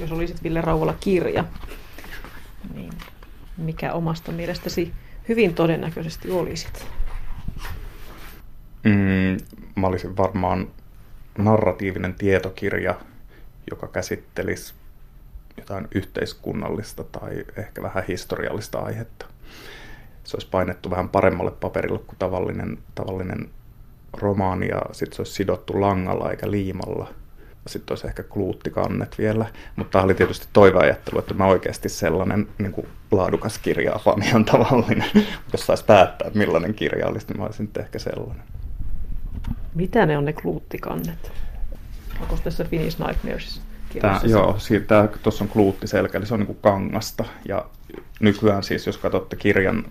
jos olisit Ville Rauvola kirja, niin mikä omasta mielestäsi hyvin todennäköisesti olisit? Mm, mä olisin varmaan narratiivinen tietokirja, joka käsittelisi jotain yhteiskunnallista tai ehkä vähän historiallista aihetta. Se olisi painettu vähän paremmalle paperille kuin tavallinen, tavallinen romaani ja sitten se olisi sidottu langalla eikä liimalla. Sitten olisi ehkä kluuttikannet vielä, mutta tämä oli tietysti toiveajattelu, että mä oikeasti sellainen niin kuin laadukas kirja fani on tavallinen. Jos saisi päättää, millainen kirja olisi, niin mä olisin ehkä sellainen. Mitä ne on ne kluuttikannet? Onko tässä Finnish Nightmares? Tää, joo, tuossa on kluuttiselkä, eli se on niin kuin kangasta. Ja nykyään siis, jos katsotte kirjan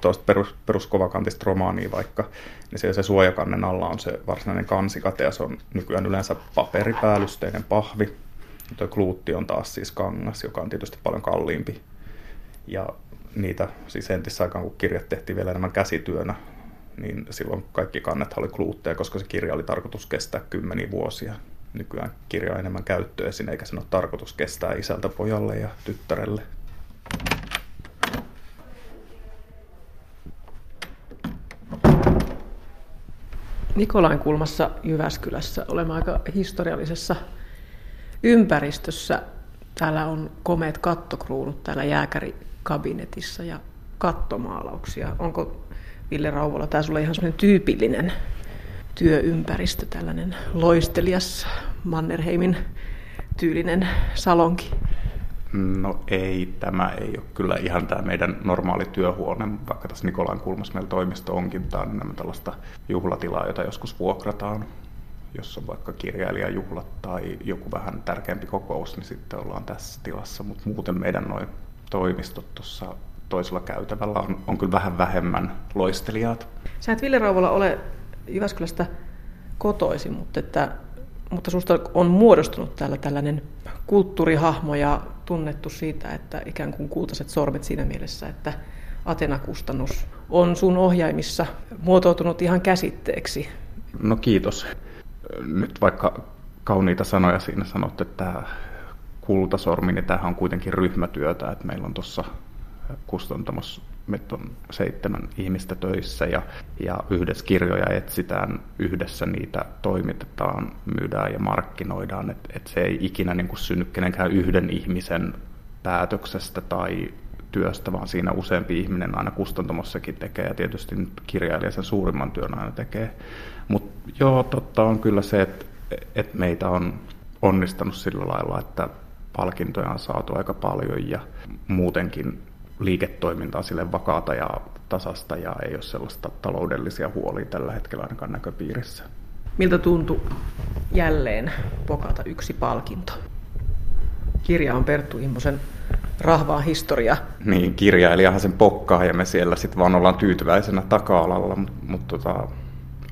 tuosta perus, peruskovakantista romaania vaikka, niin siellä se suojakannen alla on se varsinainen kansikate, ja se on nykyään yleensä paperipäällysteinen pahvi. Ja tuo kluutti on taas siis kangas, joka on tietysti paljon kalliimpi. Ja niitä siis entisessä aikaan, kun kirjat tehtiin vielä enemmän käsityönä, niin silloin kaikki kannet oli kluutteja, koska se kirja oli tarkoitus kestää kymmeniä vuosia. Nykyään kirja enemmän käyttöä sinne, eikä sen ole tarkoitus kestää isältä pojalle ja tyttärelle. Nikolain kulmassa Jyväskylässä olemme aika historiallisessa ympäristössä. Täällä on komeet kattokruunut täällä jääkärikabinetissa ja kattomaalauksia. Onko Ville Rauvola, tämä sulle ihan semmoinen tyypillinen työympäristö, tällainen loistelias Mannerheimin tyylinen salonki? No ei, tämä ei ole kyllä ihan tämä meidän normaali työhuone, vaikka tässä Nikolain kulmassa meillä toimisto onkin. Tämä on enemmän tällaista juhlatilaa, jota joskus vuokrataan. Jos on vaikka kirjailijajuhlat tai joku vähän tärkeämpi kokous, niin sitten ollaan tässä tilassa. Mutta muuten meidän noin toimistot tuossa toisella käytävällä on, on kyllä vähän vähemmän loistelijat. Sä et Ville Rauvola ole Jyväskylästä kotoisin, mutta, että, mutta susta on muodostunut täällä tällainen kulttuurihahmo ja tunnettu siitä, että ikään kuin kultaiset sormet siinä mielessä, että Atena-kustannus on sun ohjaimissa muotoutunut ihan käsitteeksi. No kiitos. Nyt vaikka kauniita sanoja siinä sanot, että tämä kultasormi, niin tämähän on kuitenkin ryhmätyötä, että meillä on tuossa kustantamossa meitä on seitsemän ihmistä töissä ja, ja yhdessä kirjoja etsitään, yhdessä niitä toimitetaan, myydään ja markkinoidaan. että et se ei ikinä niin kuin synny kenenkään yhden ihmisen päätöksestä tai työstä, vaan siinä useampi ihminen aina kustantamossakin tekee ja tietysti nyt kirjailija sen suurimman työn aina tekee. Mutta joo, totta on kyllä se, että et meitä on onnistanut sillä lailla, että palkintoja on saatu aika paljon ja muutenkin liiketoiminta on sille vakaata ja tasasta ja ei ole sellaista taloudellisia huolia tällä hetkellä ainakaan näköpiirissä. Miltä tuntui jälleen pokata yksi palkinto? Kirja on Perttu Immosen rahvaa historia. Niin, kirjailijahan sen pokkaa ja me siellä sitten vaan ollaan tyytyväisenä taka-alalla, mutta mut tota,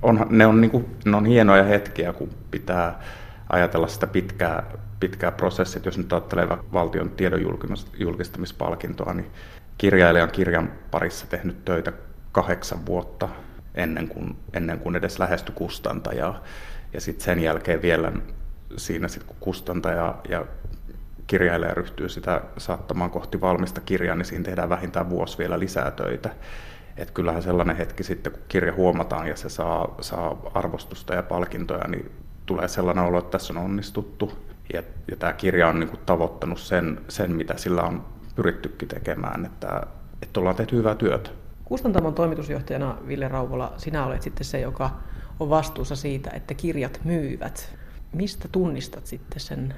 on, ne, on niinku, ne on hienoja hetkiä, kun pitää ajatella sitä pitkää, pitkää prosessia. Jos nyt ajattelee valtion tiedon julkistamispalkintoa, niin kirjailija on kirjan parissa tehnyt töitä kahdeksan vuotta ennen kuin, ennen kuin edes lähestyi kustantajaa. Ja sitten sen jälkeen vielä siinä, sit kun kustantaja ja kirjailija ryhtyy sitä saattamaan kohti valmista kirjaa, niin siinä tehdään vähintään vuosi vielä lisää töitä. Et kyllähän sellainen hetki sitten, kun kirja huomataan ja se saa, saa arvostusta ja palkintoja, niin tulee sellainen olo, että tässä on onnistuttu. Ja, ja tämä kirja on niin kuin tavoittanut sen, sen, mitä sillä on pyrittykin tekemään, että, että ollaan tehty hyvää työtä. Kustantamon toimitusjohtajana Ville Rauvola, sinä olet sitten se, joka on vastuussa siitä, että kirjat myyvät. Mistä tunnistat sitten sen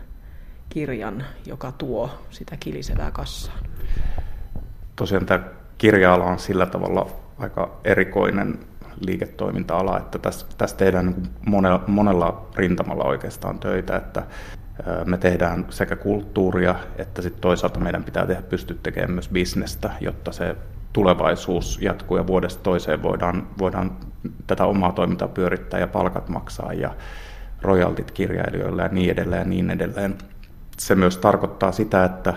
kirjan, joka tuo sitä kilisevää kassaan? Tosiaan tämä kirja-ala on sillä tavalla aika erikoinen liiketoiminta-ala, että tässä, tässä tehdään niin monella, monella rintamalla oikeastaan töitä, että me tehdään sekä kulttuuria että sitten toisaalta meidän pitää tehdä pystyä tekemään myös bisnestä, jotta se tulevaisuus jatkuu ja vuodesta toiseen voidaan, voidaan tätä omaa toimintaa pyörittää ja palkat maksaa ja royaltit kirjailijoille ja niin edelleen ja niin edelleen. Se myös tarkoittaa sitä, että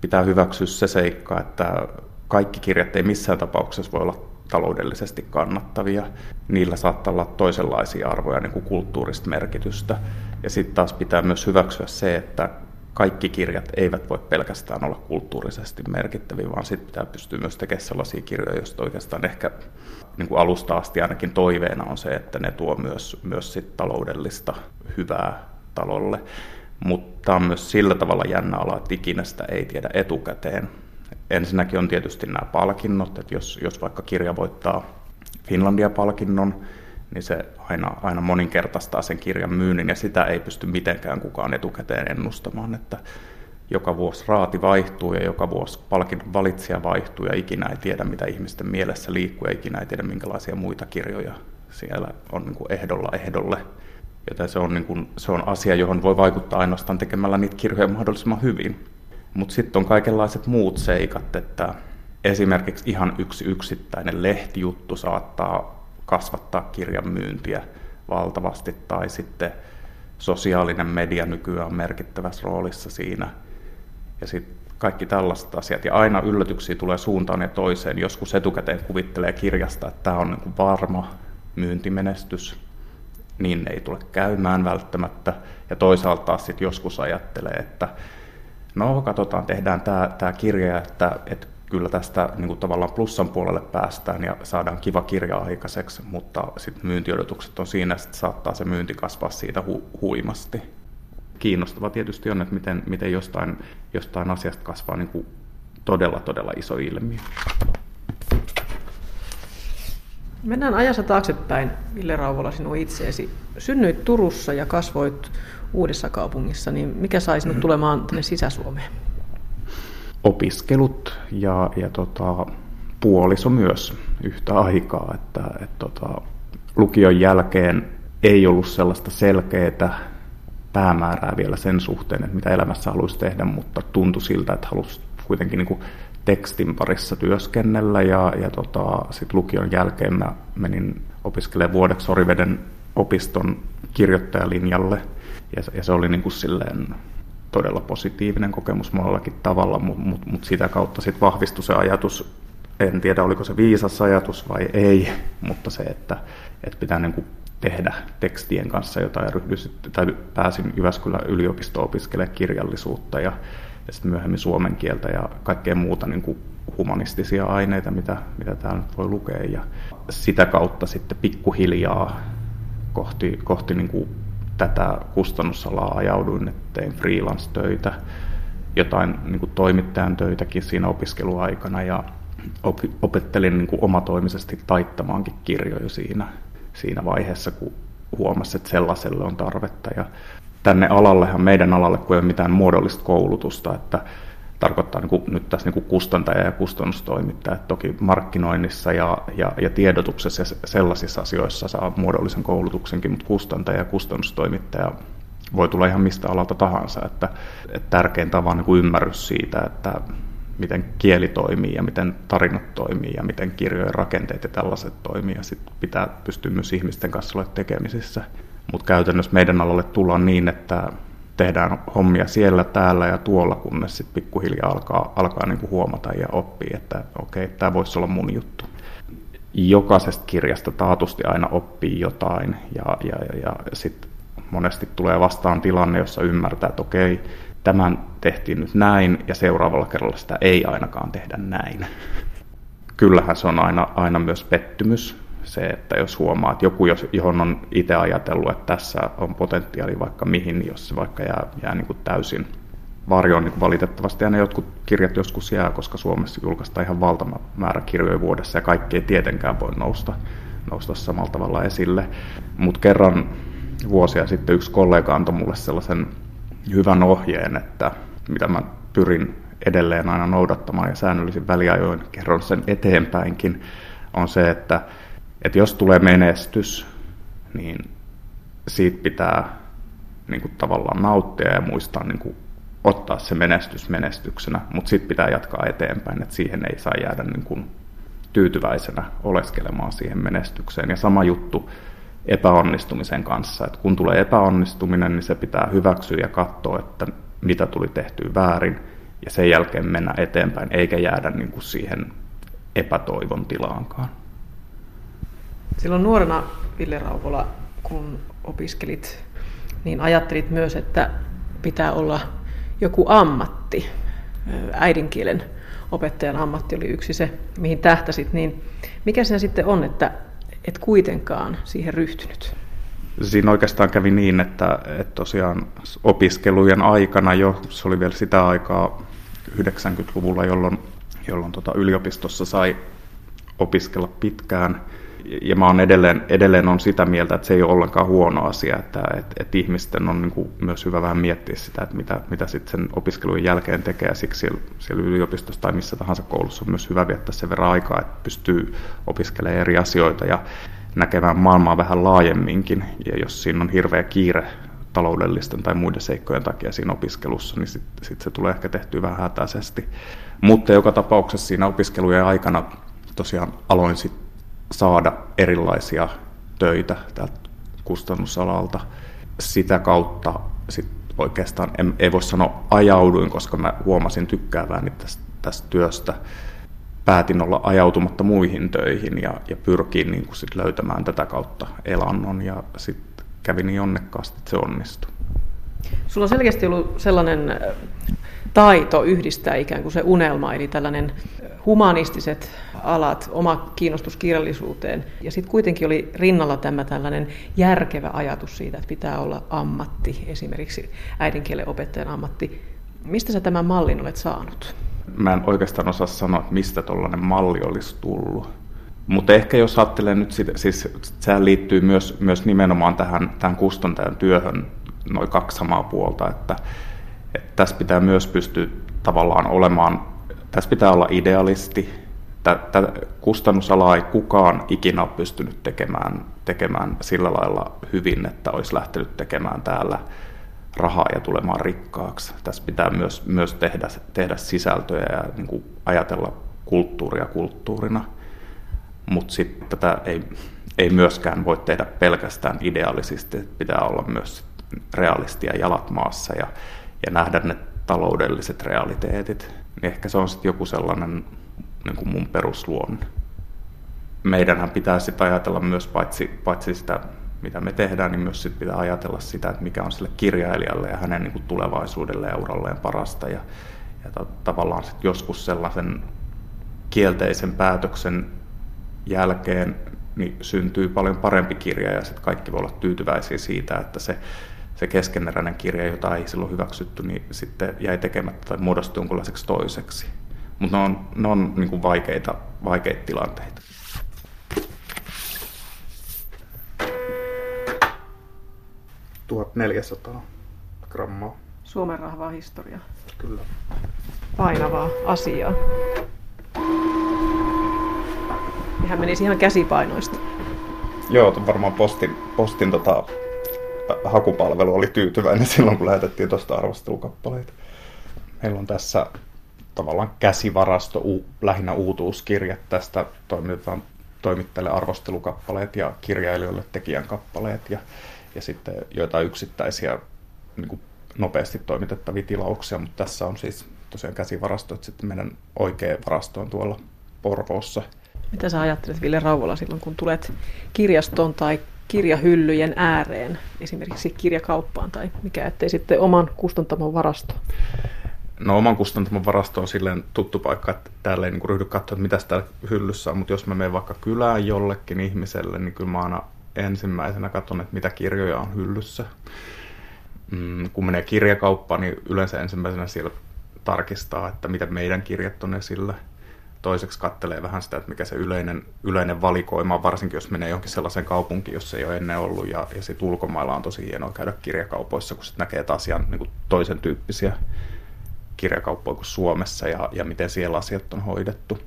pitää hyväksyä se seikka, että kaikki kirjat ei missään tapauksessa voi olla taloudellisesti kannattavia. Niillä saattaa olla toisenlaisia arvoja, niin kuin kulttuurista merkitystä. Ja sitten taas pitää myös hyväksyä se, että kaikki kirjat eivät voi pelkästään olla kulttuurisesti merkittäviä, vaan sitten pitää pystyä myös tekemään sellaisia kirjoja, joista oikeastaan ehkä niin kuin alusta asti ainakin toiveena on se, että ne tuo myös, myös sit taloudellista hyvää talolle. Mutta on myös sillä tavalla jännä ala, että ikinä sitä ei tiedä etukäteen. Ensinnäkin on tietysti nämä palkinnot, että jos, jos vaikka kirja voittaa Finlandia-palkinnon, niin se aina, aina moninkertaistaa sen kirjan myynnin, ja sitä ei pysty mitenkään kukaan etukäteen ennustamaan, että joka vuosi raati vaihtuu ja joka vuosi palkinnon valitsija vaihtuu ja ikinä ei tiedä, mitä ihmisten mielessä liikkuu ja ikinä ei tiedä, minkälaisia muita kirjoja siellä on niin kuin ehdolla ehdolle. Joten se on, niin kuin, se on asia, johon voi vaikuttaa ainoastaan tekemällä niitä kirjoja mahdollisimman hyvin. Mutta sitten on kaikenlaiset muut seikat, että esimerkiksi ihan yksi yksittäinen lehtijuttu saattaa kasvattaa kirjan myyntiä valtavasti, tai sitten sosiaalinen media nykyään on merkittävässä roolissa siinä. Ja sitten kaikki tällaiset asiat. Ja aina yllätyksiä tulee suuntaan ja toiseen. Joskus etukäteen kuvittelee kirjasta, että tämä on niin varma myyntimenestys. Niin ei tule käymään välttämättä. Ja toisaalta taas joskus ajattelee, että no katsotaan, tehdään tämä, tämä kirja, että, että kyllä tästä niin kuin tavallaan plussan puolelle päästään ja saadaan kiva kirja aikaiseksi, mutta sitten myyntiodotukset on siinä, että saattaa se myynti kasvaa siitä hu- huimasti. Kiinnostava tietysti on, että miten, miten jostain, jostain asiasta kasvaa niin kuin todella, todella iso ilmiö. Mennään ajassa taaksepäin, Ville Rauvola, sinun itseesi. Synnyit Turussa ja kasvoit uudessa kaupungissa, niin mikä sai sinut tulemaan tänne Sisä-Suomeen? opiskelut ja, ja tota, puoliso myös yhtä aikaa. Että, et tota, lukion jälkeen ei ollut sellaista selkeää päämäärää vielä sen suhteen, että mitä elämässä haluaisi tehdä, mutta tuntui siltä, että halusi kuitenkin niin kuin tekstin parissa työskennellä ja, ja tota, sitten lukion jälkeen mä menin opiskelemaan vuodeksi Oriveden opiston kirjoittajalinjalle ja, ja se oli niin kuin silleen todella positiivinen kokemus monellakin tavalla, mutta mut, mut sitä kautta sitten vahvistui se ajatus, en tiedä oliko se viisas ajatus vai ei, mutta se, että, että pitää niin kuin tehdä tekstien kanssa jotain. Ja ryhdyin, tai pääsin Jyväskylän yliopistoon opiskelemaan kirjallisuutta ja, ja sitten myöhemmin suomen kieltä ja kaikkea muuta niin kuin humanistisia aineita, mitä, mitä täällä nyt voi lukea. Ja sitä kautta sitten pikkuhiljaa kohti, kohti niin kuin tätä kustannusalaa ajauduin, että tein freelance-töitä, jotain niin kuin toimittajan töitäkin siinä opiskeluaikana ja opettelin niin kuin omatoimisesti taittamaankin kirjoja siinä, siinä vaiheessa, kun huomasin, että sellaiselle on tarvetta. Ja tänne alallehan, meidän alalle, kun ei ole mitään muodollista koulutusta, että tarkoittaa niin kuin, nyt tässä niin kuin kustantaja ja kustannustoimittaja. Toki markkinoinnissa ja, ja, ja tiedotuksessa ja sellaisissa asioissa saa muodollisen koulutuksenkin, mutta kustantaja ja kustannustoimittaja voi tulla ihan mistä alalta tahansa. Että, että tärkeintä on vaan niin kuin ymmärrys siitä, että miten kieli toimii ja miten tarinat toimii ja miten kirjojen rakenteet ja tällaiset toimii. Ja sitten pitää pystyä myös ihmisten kanssa olla tekemisissä. Mutta käytännössä meidän alalle tullaan niin, että tehdään hommia siellä, täällä ja tuolla, kunnes sitten pikkuhiljaa alkaa, alkaa niin kuin huomata ja oppia, että okei, okay, tämä voisi olla mun juttu. Jokaisesta kirjasta taatusti aina oppii jotain ja, ja, ja, ja sitten monesti tulee vastaan tilanne, jossa ymmärtää, että okei, okay, tämän tehtiin nyt näin ja seuraavalla kerralla sitä ei ainakaan tehdä näin. Kyllähän se on aina, aina myös pettymys, se, että jos huomaa, että joku, johon on itse ajatellut, että tässä on potentiaali vaikka mihin, niin jos se vaikka jää, jää niin kuin täysin varjoon niin valitettavasti, ja ne jotkut kirjat joskus jää, koska Suomessa julkaistaan ihan valtava määrä kirjoja vuodessa, ja kaikki ei tietenkään voi nousta, nousta samalla tavalla esille. Mutta kerran vuosia sitten yksi kollega antoi mulle sellaisen hyvän ohjeen, että mitä mä pyrin edelleen aina noudattamaan ja säännöllisin väliajoin kerron sen eteenpäinkin, on se, että että jos tulee menestys, niin siitä pitää niin kuin tavallaan nauttia ja muistaa niin kuin ottaa se menestys menestyksenä, mutta sitten pitää jatkaa eteenpäin, että siihen ei saa jäädä niin kuin tyytyväisenä oleskelemaan siihen menestykseen. Ja sama juttu epäonnistumisen kanssa, että kun tulee epäonnistuminen, niin se pitää hyväksyä ja katsoa, että mitä tuli tehtyä väärin, ja sen jälkeen mennä eteenpäin, eikä jäädä niin kuin siihen epätoivon tilaankaan. Silloin nuorena Ville Rauvola, kun opiskelit, niin ajattelit myös, että pitää olla joku ammatti, äidinkielen opettajan ammatti oli yksi se, mihin tähtäsit, niin mikä se sitten on, että et kuitenkaan siihen ryhtynyt? Siinä oikeastaan kävi niin, että, että tosiaan opiskelujen aikana jo, se oli vielä sitä aikaa 90-luvulla, jolloin, jolloin tota yliopistossa sai opiskella pitkään. Ja mä oon edelleen, edelleen on sitä mieltä, että se ei ole ollenkaan huono asia, että, että, että ihmisten on niin kuin myös hyvä vähän miettiä sitä, että mitä, mitä sitten sen opiskelun jälkeen tekee. Ja siksi siellä, siellä yliopistossa tai missä tahansa koulussa on myös hyvä viettää sen verran aikaa, että pystyy opiskelemaan eri asioita ja näkemään maailmaa vähän laajemminkin. Ja jos siinä on hirveä kiire taloudellisten tai muiden seikkojen takia siinä opiskelussa, niin sitten sit se tulee ehkä tehtyä vähän hätäisesti. Mutta joka tapauksessa siinä opiskelujen aikana tosiaan aloin sit saada erilaisia töitä tältä kustannusalalta. Sitä kautta sit oikeastaan, en, ei voi sanoa ajauduin, koska mä huomasin tykkääväni tästä, tästä työstä. Päätin olla ajautumatta muihin töihin ja, ja pyrkiin niin sit löytämään tätä kautta elannon ja sitten kävi niin onnekkaasti, että se onnistui. Sulla on selkeästi ollut sellainen taito yhdistää ikään kuin se unelma, eli tällainen humanistiset alat, oma kiinnostus kirjallisuuteen. Ja sitten kuitenkin oli rinnalla tämä tällainen järkevä ajatus siitä, että pitää olla ammatti, esimerkiksi äidinkielen opettajan ammatti. Mistä sä tämän mallin olet saanut? Mä en oikeastaan osaa sanoa, että mistä tuollainen malli olisi tullut. Mutta ehkä jos ajattelee nyt, sitä, siis sehän liittyy myös, myös nimenomaan tähän, tähän kustantajan työhön noin kaksi samaa puolta, että, että tässä pitää myös pystyä tavallaan olemaan, tässä pitää olla idealisti, tätä kustannusalaa ei kukaan ikinä ole pystynyt tekemään, tekemään sillä lailla hyvin, että olisi lähtenyt tekemään täällä rahaa ja tulemaan rikkaaksi. Tässä pitää myös, myös tehdä, tehdä sisältöjä ja niin kuin ajatella kulttuuria kulttuurina, mutta sitten tätä ei, ei myöskään voi tehdä pelkästään idealisesti, pitää olla myös realistia jalat maassa ja, ja nähdä ne taloudelliset realiteetit. Niin ehkä se on sitten joku sellainen niin kuin mun perusluonne. Meidänhän pitää sitten ajatella myös paitsi, paitsi sitä, mitä me tehdään, niin myös sit pitää ajatella sitä, että mikä on sille kirjailijalle ja hänen niin kuin tulevaisuudelle ja uralleen parasta. Ja, ja ta- tavallaan sit joskus sellaisen kielteisen päätöksen jälkeen niin syntyy paljon parempi kirja ja sitten kaikki voi olla tyytyväisiä siitä, että se, se keskeneräinen kirja, jota ei silloin hyväksytty, niin sitten jäi tekemättä tai muodostui jonkunlaiseksi toiseksi. Mutta ne on, ne on niin kuin vaikeita, vaikeita tilanteita. Tuhat 1400 grammaa. Suomen rahvaa historia. Kyllä. Painavaa asiaa. Hän menisi ihan käsipainoista. Joo, varmaan postin, postin tota, hakupalvelu oli tyytyväinen silloin, kun lähetettiin tuosta arvostelukappaleita. Meillä on tässä tavallaan käsivarasto, u, lähinnä uutuuskirja. Tästä toimitetaan toimittajille arvostelukappaleet ja kirjailijoille tekijän kappaleet ja, ja sitten joitain yksittäisiä niin kuin nopeasti toimitettavia tilauksia, mutta tässä on siis tosiaan käsivarasto, että sitten meidän oikea varasto on tuolla Porvoossa. Mitä sä ajattelet Ville Rauvola silloin, kun tulet kirjastoon tai kirjahyllyjen ääreen, esimerkiksi kirjakauppaan tai mikä, ettei sitten oman kustantamon varasto? No oman kustantamon varasto on silleen tuttu paikka, että täällä ei niin ryhdy katsoa, että mitä täällä hyllyssä on, mutta jos mä menen vaikka kylään jollekin ihmiselle, niin kyllä mä aina ensimmäisenä katson, että mitä kirjoja on hyllyssä. Mm, kun menee kirjakauppaan, niin yleensä ensimmäisenä siellä tarkistaa, että mitä meidän kirjat on esillä. Toiseksi kattelee vähän sitä, että mikä se yleinen, yleinen valikoima on, varsinkin jos menee johonkin sellaiseen kaupunkiin, jossa ei ole ennen ollut. Ja, ja sitten ulkomailla on tosi hienoa käydä kirjakaupoissa, kun sitten näkee taas ihan niin kuin toisen tyyppisiä kirjakauppoja kuin Suomessa ja, ja miten siellä asiat on hoidettu.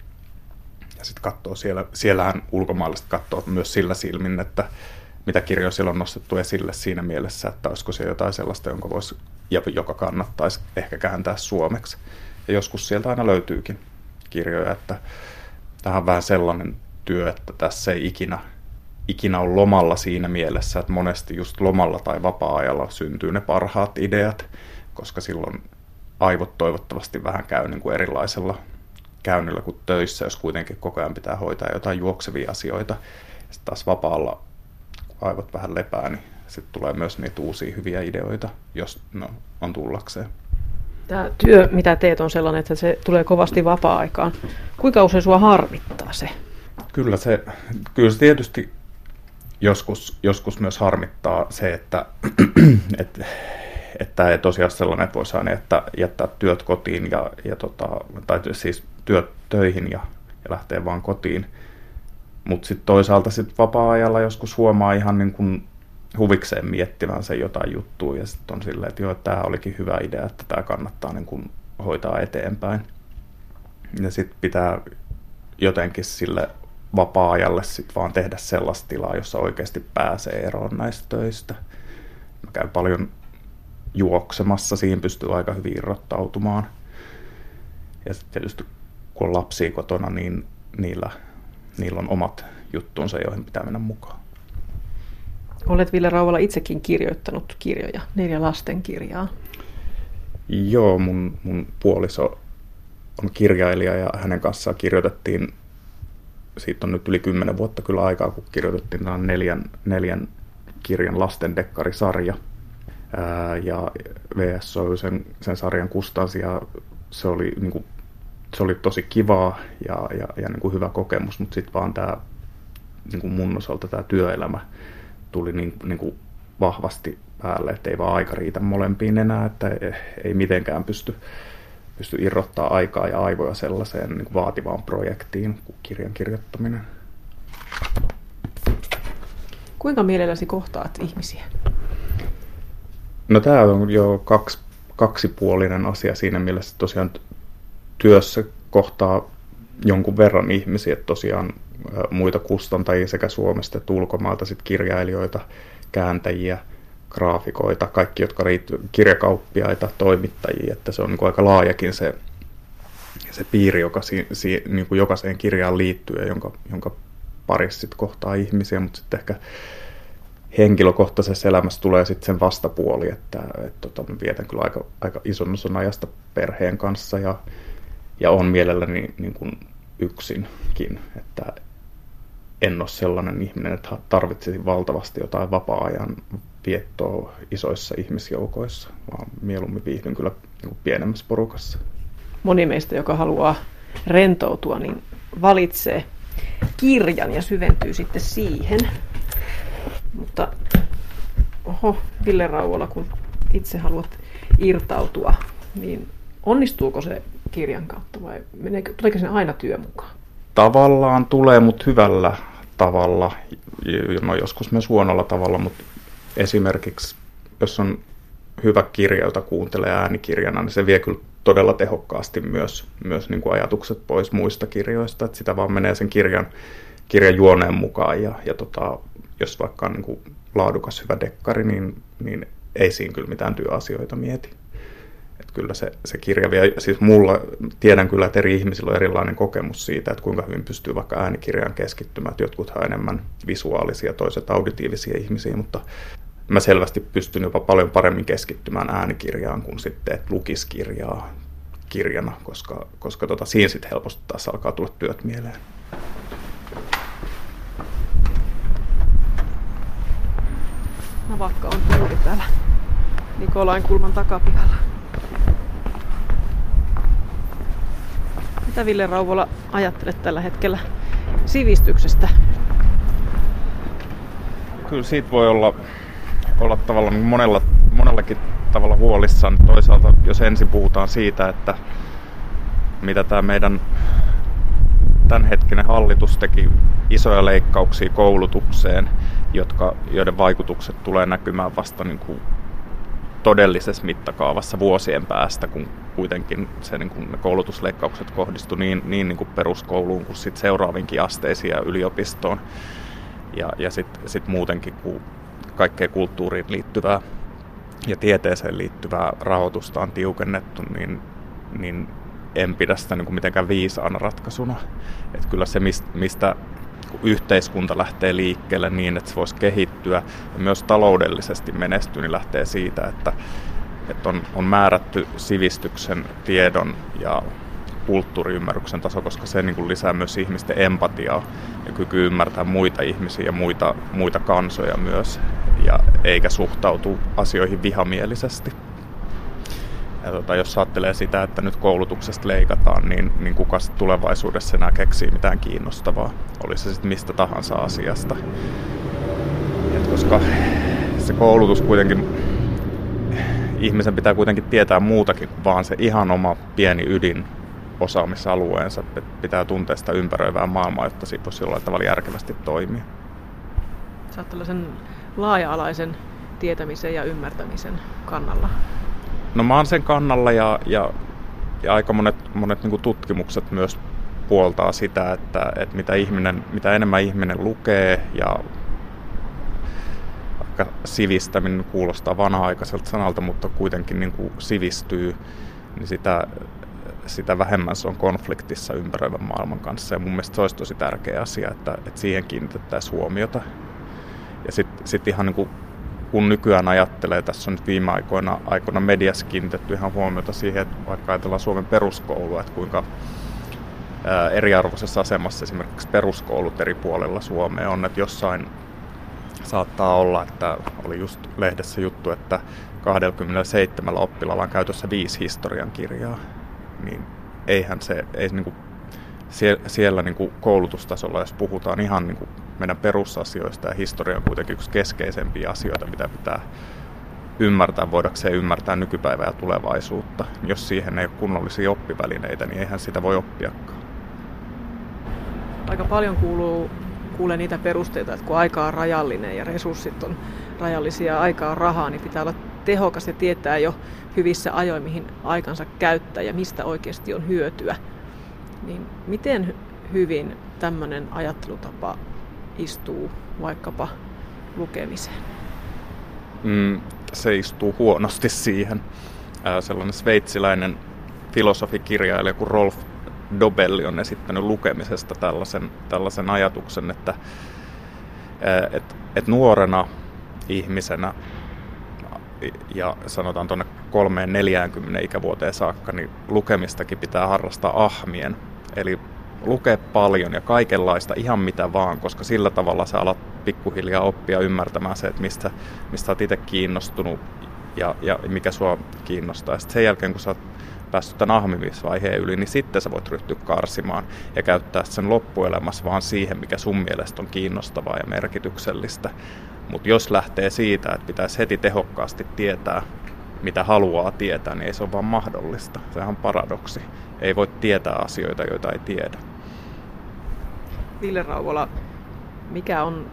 Ja sitten katsoo siellä, siellähän ulkomaalaiset katsoo myös sillä silmin, että mitä kirjoja siellä on nostettu esille siinä mielessä, että olisiko se jotain sellaista, jonka voisi, joka kannattaisi ehkä kääntää suomeksi. Ja joskus sieltä aina löytyykin kirjoja, että tähän on vähän sellainen työ, että tässä ei ikinä, ikinä ole lomalla siinä mielessä, että monesti just lomalla tai vapaa-ajalla syntyy ne parhaat ideat, koska silloin aivot toivottavasti vähän käy niin kuin erilaisella käynnillä kuin töissä, jos kuitenkin koko ajan pitää hoitaa jotain juoksevia asioita. Sitten taas vapaalla, kun aivot vähän lepää, niin sitten tulee myös niitä uusia hyviä ideoita, jos no, on tullakseen. Tämä työ, mitä teet, on sellainen, että se tulee kovasti vapaa-aikaan. Kuinka usein sua harmittaa se? Kyllä se, kyllä se tietysti joskus, joskus myös harmittaa se, että, että, että ei tosiaan sellainen, että voisi aina jättää, jättää työt kotiin ja, ja tota, tai siis työt töihin ja, ja lähtee vaan kotiin. Mutta sitten toisaalta sit vapaa-ajalla joskus huomaa ihan niin kuin huvikseen miettivänsä jotain juttua ja sitten on silleen, että joo, tämä olikin hyvä idea, että tämä kannattaa niin kuin hoitaa eteenpäin. Ja sitten pitää jotenkin sille vapaa-ajalle sit vaan tehdä sellaista tilaa, jossa oikeasti pääsee eroon näistä töistä. Mä käyn paljon juoksemassa, siihen pystyy aika hyvin irrottautumaan. Ja sitten tietysti kun on lapsia kotona, niin niillä, niillä on omat juttunsa, joihin pitää mennä mukaan. Olet Ville Rauvala itsekin kirjoittanut kirjoja, neljä lasten kirjaa. Joo, mun, mun puoliso on kirjailija ja hänen kanssaan kirjoitettiin, siitä on nyt yli kymmenen vuotta kyllä aikaa, kun kirjoitettiin tämän neljän, neljän kirjan lasten dekkarisarja. Ää, ja VSO sen, sen sarjan kustansi ja se oli, niin kuin, se oli tosi kivaa ja, ja, ja niin kuin hyvä kokemus, mutta sitten vaan tämä niin kuin mun osalta tämä työelämä tuli niin, niin kuin vahvasti päälle, että ei vaan aika riitä molempiin enää, että ei mitenkään pysty, pysty irrottaa aikaa ja aivoja sellaiseen niin kuin vaativaan projektiin kuin kirjan kirjoittaminen. Kuinka mielelläsi kohtaat ihmisiä? No tämä on jo kaksi, kaksipuolinen asia siinä mielessä, tosiaan työssä kohtaa jonkun verran ihmisiä, että tosiaan muita kustantajia sekä Suomesta että ulkomailta, sitten kirjailijoita, kääntäjiä, graafikoita, kaikki, jotka riittyy kirjakauppiaita, toimittajia, että se on niin kuin aika laajakin se, se piiri, joka si, si, niin kuin jokaiseen kirjaan liittyy ja jonka, jonka parissa sitten kohtaa ihmisiä, mutta sitten ehkä henkilökohtaisessa elämässä tulee sitten sen vastapuoli, että, että tota, mä vietän kyllä aika, aika ison osan ajasta perheen kanssa ja, ja on mielelläni niin kuin yksinkin, että en ole sellainen ihminen, että tarvitsisi valtavasti jotain vapaa-ajan viettoa isoissa ihmisjoukoissa, vaan mieluummin viihdyn kyllä niin pienemmässä porukassa. Moni meistä, joka haluaa rentoutua, niin valitsee kirjan ja syventyy sitten siihen. Mutta oho, Ville Rauola, kun itse haluat irtautua, niin onnistuuko se kirjan kautta vai meneekö, tuleeko sen aina työ mukaan? Tavallaan tulee, mutta hyvällä tavalla, no joskus myös huonolla tavalla, mutta esimerkiksi jos on hyvä kirja, jota kuuntelee äänikirjana, niin se vie kyllä todella tehokkaasti myös, myös niin kuin ajatukset pois muista kirjoista, että sitä vaan menee sen kirjan, kirjan juoneen mukaan ja, ja tota, jos vaikka on niin kuin laadukas hyvä dekkari, niin, niin ei siinä kyllä mitään työasioita mieti kyllä se, se kirja vie, siis mulla tiedän kyllä, että eri ihmisillä on erilainen kokemus siitä, että kuinka hyvin pystyy vaikka äänikirjaan keskittymään, että jotkut on enemmän visuaalisia, toiset auditiivisia ihmisiä, mutta mä selvästi pystyn jopa paljon paremmin keskittymään äänikirjaan kuin sitten, että lukiskirjaa kirjana, koska, koska tota, siinä sitten helposti taas alkaa tulla työt mieleen. Navakka on juuri täällä Nikolain kulman takapihalla. Mitä Ville Rauvola ajattelet tällä hetkellä sivistyksestä? Kyllä siitä voi olla, olla tavallaan monella, monellakin tavalla huolissaan. Toisaalta jos ensin puhutaan siitä, että mitä tämä meidän tämänhetkinen hallitus teki isoja leikkauksia koulutukseen, jotka, joiden vaikutukset tulee näkymään vasta niin kuin todellisessa mittakaavassa vuosien päästä, kun kuitenkin se, niin kuin ne koulutusleikkaukset kohdistu niin, niin, niin kuin peruskouluun kuin sit seuraavinkin asteisiin ja yliopistoon. Ja, ja sitten sit muutenkin, kun kaikkeen kulttuuriin liittyvää ja tieteeseen liittyvää rahoitusta on tiukennettu, niin, niin en pidä sitä niin kuin mitenkään viisaana ratkaisuna. Et kyllä se, mistä yhteiskunta lähtee liikkeelle niin, että se voisi kehittyä ja myös taloudellisesti menestyä, niin lähtee siitä, että, että on, on määrätty sivistyksen, tiedon ja kulttuuriymmärryksen taso, koska se niin kuin lisää myös ihmisten empatiaa ja kyky ymmärtää muita ihmisiä ja muita, muita kansoja myös, ja eikä suhtautu asioihin vihamielisesti. Ja tota, jos ajattelee sitä, että nyt koulutuksesta leikataan, niin, niin kuka tulevaisuudessa enää keksii mitään kiinnostavaa, oli se sitten mistä tahansa asiasta. Et koska se koulutus kuitenkin, ihmisen pitää kuitenkin tietää muutakin kuin vaan se ihan oma pieni ydin osaamisalueensa. Pitää tuntea sitä ympäröivää maailmaa, jotta siitä voisi jollain tavalla järkevästi toimia. Sä oot tällaisen laaja-alaisen tietämisen ja ymmärtämisen kannalla. No mä oon sen kannalla ja, ja, ja aika monet, monet niin tutkimukset myös puoltaa sitä, että, että mitä, ihminen, mitä enemmän ihminen lukee ja aika sivistäminen kuulostaa vanha-aikaiselta sanalta, mutta kuitenkin niin kuin sivistyy, niin sitä, sitä vähemmän se on konfliktissa ympäröivän maailman kanssa. Ja mun mielestä se olisi tosi tärkeä asia, että, että siihen kiinnitettäisiin huomiota. Ja sitten sit ihan niin kuin kun nykyään ajattelee, tässä on nyt viime aikoina, aikoina mediassa kiinnitetty ihan huomiota siihen, että vaikka ajatellaan Suomen peruskoulua, että kuinka eriarvoisessa asemassa esimerkiksi peruskoulut eri puolilla Suomea on, että jossain saattaa olla, että oli just lehdessä juttu, että 27 oppilaalla on käytössä viisi historian kirjaa, niin eihän se, ei niin kuin, siellä niin kuin koulutustasolla, jos puhutaan ihan niin kuin meidän perusasioista ja historia on kuitenkin yksi keskeisempiä asioita, mitä pitää ymmärtää, voidakseen ymmärtää nykypäivää ja tulevaisuutta. Jos siihen ei ole kunnollisia oppivälineitä, niin eihän sitä voi oppiakaan. Aika paljon kuuluu, kuulee niitä perusteita, että kun aika on rajallinen ja resurssit on rajallisia ja aika on rahaa, niin pitää olla tehokas ja tietää jo hyvissä ajoin, mihin aikansa käyttää ja mistä oikeasti on hyötyä. Niin miten hyvin tämmöinen ajattelutapa istuu vaikkapa lukemiseen? Mm, se istuu huonosti siihen. Ää, sellainen sveitsiläinen filosofikirjailija kuin Rolf Dobelli on esittänyt lukemisesta tällaisen, tällaisen ajatuksen, että et, et nuorena ihmisenä ja sanotaan tuonne 3-40 ikävuoteen saakka, niin lukemistakin pitää harrastaa ahmien. Eli lukea paljon ja kaikenlaista, ihan mitä vaan, koska sillä tavalla sä alat pikkuhiljaa oppia ymmärtämään se, että mistä, mistä oot itse kiinnostunut ja, ja mikä sua kiinnostaa. Sitten sen jälkeen, kun sä oot päässyt tämän ahmimisvaiheen yli, niin sitten sä voit ryhtyä karsimaan ja käyttää sen loppuelämässä vaan siihen, mikä sun mielestä on kiinnostavaa ja merkityksellistä. Mutta jos lähtee siitä, että pitäisi heti tehokkaasti tietää, mitä haluaa tietää, niin ei se ole vaan mahdollista. Sehän on paradoksi. Ei voi tietää asioita, joita ei tiedä. Ville Rauvola, mikä on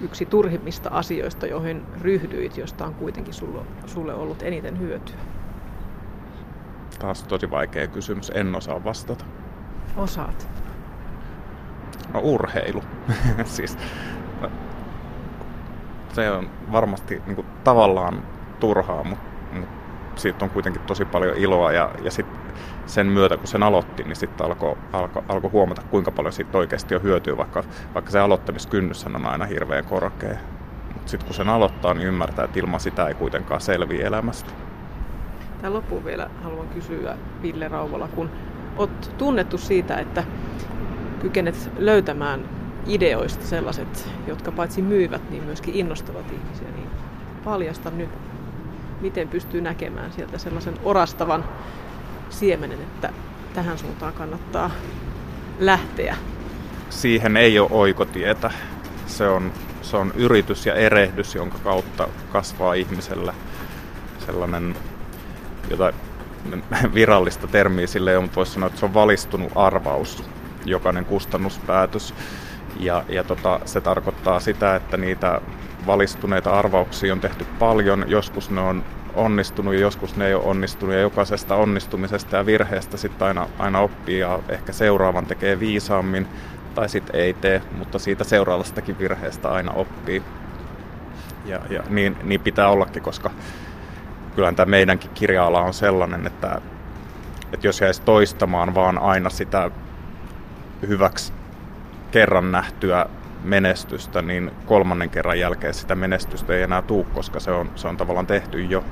yksi turhimmista asioista, joihin ryhdyit, josta on kuitenkin sulle, sulle ollut eniten hyötyä? Taas tosi vaikea kysymys, en osaa vastata. Osaat? No urheilu. siis, se on varmasti niin kuin, tavallaan turhaa, mutta mut siitä on kuitenkin tosi paljon iloa ja, ja sit sen myötä, kun sen aloitti, niin sitten alkoi alko, alko huomata, kuinka paljon siitä oikeasti on hyötyä, vaikka, vaikka se aloittamiskynnys on aina hirveän korkea. Mutta sitten kun sen aloittaa, niin ymmärtää, että ilman sitä ei kuitenkaan selviä elämästä. Tähän loppuun vielä haluan kysyä Ville Rauvola, kun olet tunnettu siitä, että kykenet löytämään ideoista sellaiset, jotka paitsi myyvät, niin myöskin innostavat ihmisiä, niin paljasta nyt, miten pystyy näkemään sieltä sellaisen orastavan siemenen, että tähän suuntaan kannattaa lähteä? Siihen ei ole oikotietä. Se on, se on yritys ja erehdys, jonka kautta kasvaa ihmisellä sellainen, jota virallista termiä sille ei ole, mutta voisi sanoa, että se on valistunut arvaus, jokainen kustannuspäätös. Ja, ja tota, se tarkoittaa sitä, että niitä valistuneita arvauksia on tehty paljon. Joskus ne on onnistunut ja joskus ne ei ole onnistunut ja jokaisesta onnistumisesta ja virheestä sitten aina, aina oppii ja ehkä seuraavan tekee viisaammin tai sitten ei tee, mutta siitä seuraavastakin virheestä aina oppii. Ja, ja niin, niin pitää ollakin, koska kyllä tämä meidänkin kirja on sellainen, että, että jos jäisi toistamaan vaan aina sitä hyväksi kerran nähtyä menestystä, niin kolmannen kerran jälkeen sitä menestystä ei enää tuu, koska se on, se on tavallaan tehty jo.